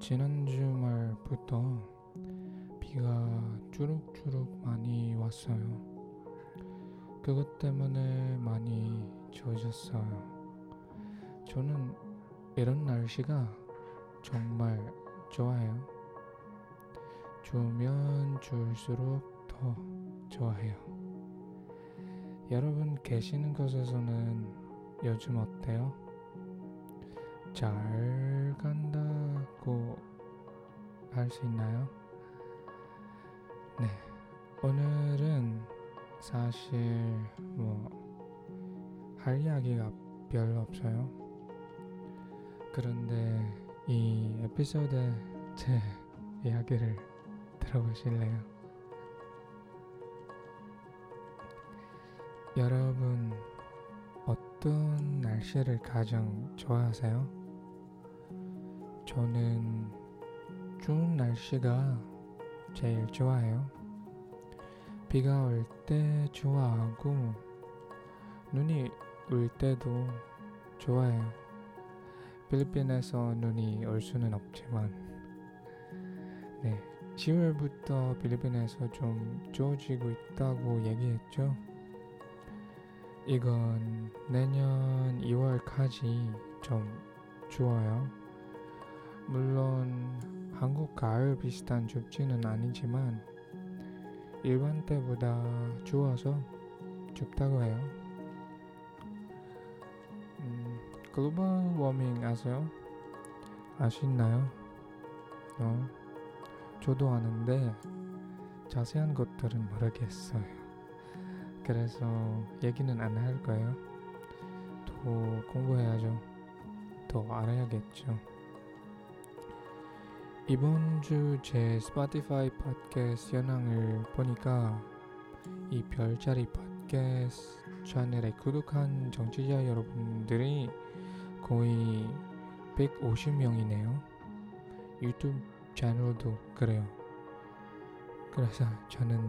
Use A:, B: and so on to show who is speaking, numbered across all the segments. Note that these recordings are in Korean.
A: 지난 주 말부터 비가 주룩주룩 많이 왔어요. 그것 때문에 많이 젖었어요. 저는 이런 날씨가 정말 좋아해요. 좋으면 줄수록 더 좋아해요. 여러분 계시는 곳에서는 요즘 어때요? 잘 간다고 할 수 있나요? 네. 오늘은 사실 뭐 할 이야기가 별로 없어요. 그런데 이 에피소드 제 이야기를 들어보실래요? 여러분 어떤 날씨를 가장 좋아하세요? 저는 추운 날씨가 제일 좋아해요. 비가 올 때 좋아하고 눈이 올 때도 좋아해요. 필리핀에서 눈이 올 수는 없지만 네 10월부터 필리핀에서 좀 좋아지고 있다고 얘기했죠. 이건 내년 2월까지 좀 좋아요. 물론 한국 가을 비슷한 춥지는 아니지만 일반 때보다 추워서 춥다고 해요. 음, 글로벌 워밍 아세요? 아시나요? 어, 저도 아는데 자세한 것들은 모르겠어요. 그래서 얘기는 안 할 거예요. 더 공부해야죠. 더 알아야겠죠. 이번 주 제 스포티파이 팟캐스트 현황을 보니까 이 별자리 팟캐스트 채널에 구독한 정치자 여러분들이 거의 150명이네요. 유튜브 채널도 그래요. 그래서 저는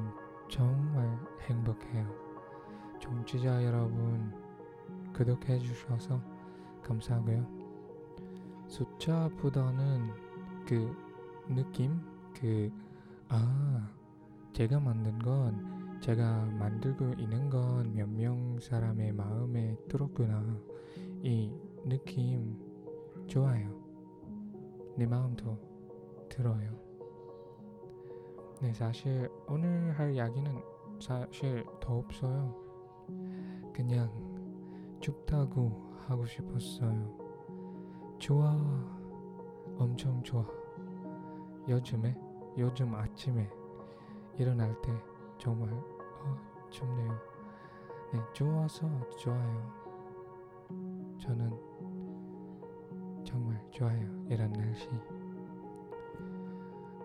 A: 정말 행복해요. 정치자 여러분 구독해 주셔서 감사하고요. 숫자보다는 그 느낌? 그 아 제가 만든 건 제가 만들고 있는 건 몇 명 사람의 마음에 들었구나. 이 느낌 좋아요. 내 마음도 들어요. 네 사실 오늘 할 이야기는 사실 더 없어요. 그냥 춥다고 하고 싶었어요. 좋아 엄청 좋아 요즘에 요즘 아침에 일어날 때 정말 어, 춥네요. 네, 좋아서 좋아요. 저는 정말 좋아요. 이런 날씨.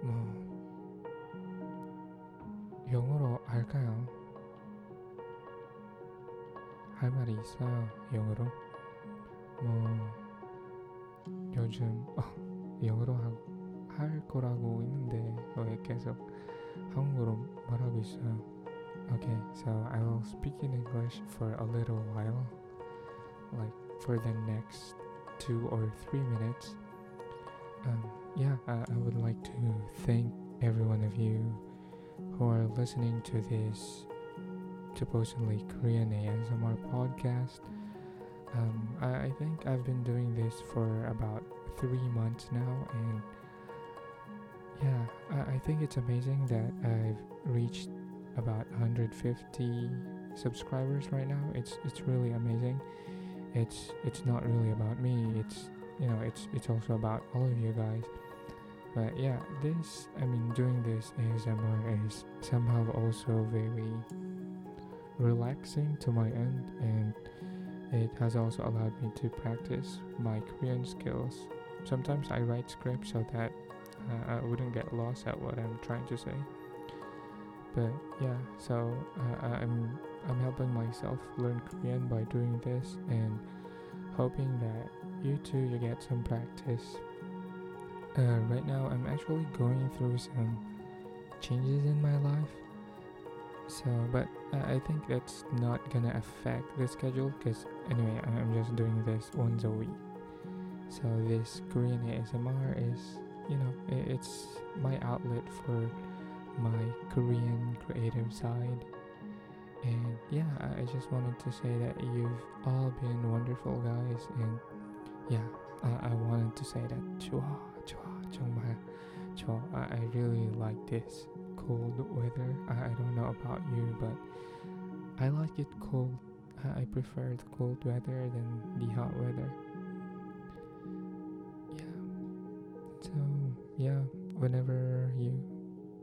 A: 뭐 영어로 할까요? 할 말이 있어요. 영어로. 뭐 요즘 어, 영어로 하고 할 거라고 있는데 왜 계속 한국어로 말하고 있어요. Okay, so I will speak in English for a little while, like for the next two or three minutes. Um, yeah, I, I would like to thank every one of you who are listening to this supposedly Korean ASMR podcast. Um, I, I think I've been doing this for about three months now, and yeah, I, I think it's amazing that I've reached about 150 subscribers right now. It's it's really amazing. It's it's not really about me. It's you know it's it's also about all of you guys. But yeah, this I mean doing this ASMR is somehow also very relaxing to my end and it has also allowed me to practice my Korean skills. Sometimes I write scripts so that uh, I wouldn't get lost at what I'm trying to say. But yeah, so uh, I'm I'm helping myself learn Korean by doing this and hoping that you too you get some practice. Uh, right now, I'm actually going through some changes in my life. So, but I think that's not gonna affect the schedule because anyway, I'm just doing this once a week. So this Korean ASMR is you know i- it's my outlet for my Korean creative side. And yeah, I I just wanted to say that you've all been wonderful guys and yeah, I, I wanted to say that 좋아, 좋아, 정말 좋아. I, I really like this cold weather. I, I don't know about you, but I like it cold. I, I prefer the cold weather than the hot weather. Whenever you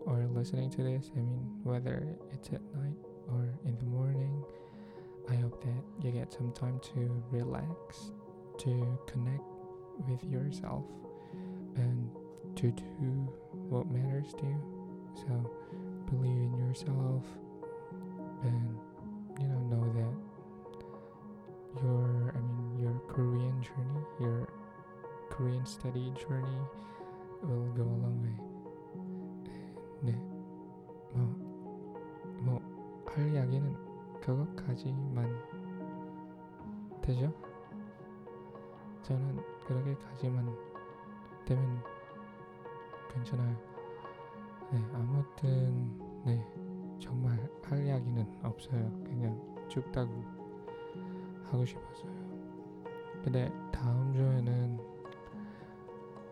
A: are listening to this, I mean whether it's at night or in the morning, I hope that you get some time to relax, to connect with yourself, and to do what matters to you. So believe in yourself and you know know that your I mean your Korean journey, your Korean study journey will go a long way. 네, 뭐, 뭐, 할 이야기는 그것까지만 되죠? 저는 그렇게까지만 되면 괜찮아요. 네, 아무튼, 네, 정말 할 이야기는 없어요. 그냥 춥다고 하고 싶었어요. 근데 다음 주에는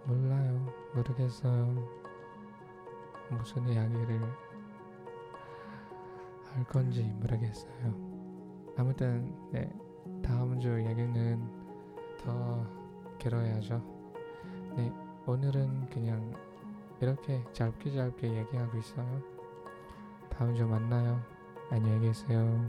A: 몰라요. 모르겠어요. 무슨 이야기를 할 건지 모르겠어요. 아무튼 네 다음 주 이야기는 더 길어야죠. 네 오늘은 그냥 이렇게 짧게 짧게 얘기하고 있어요. 다음 주 만나요. 안녕히 계세요.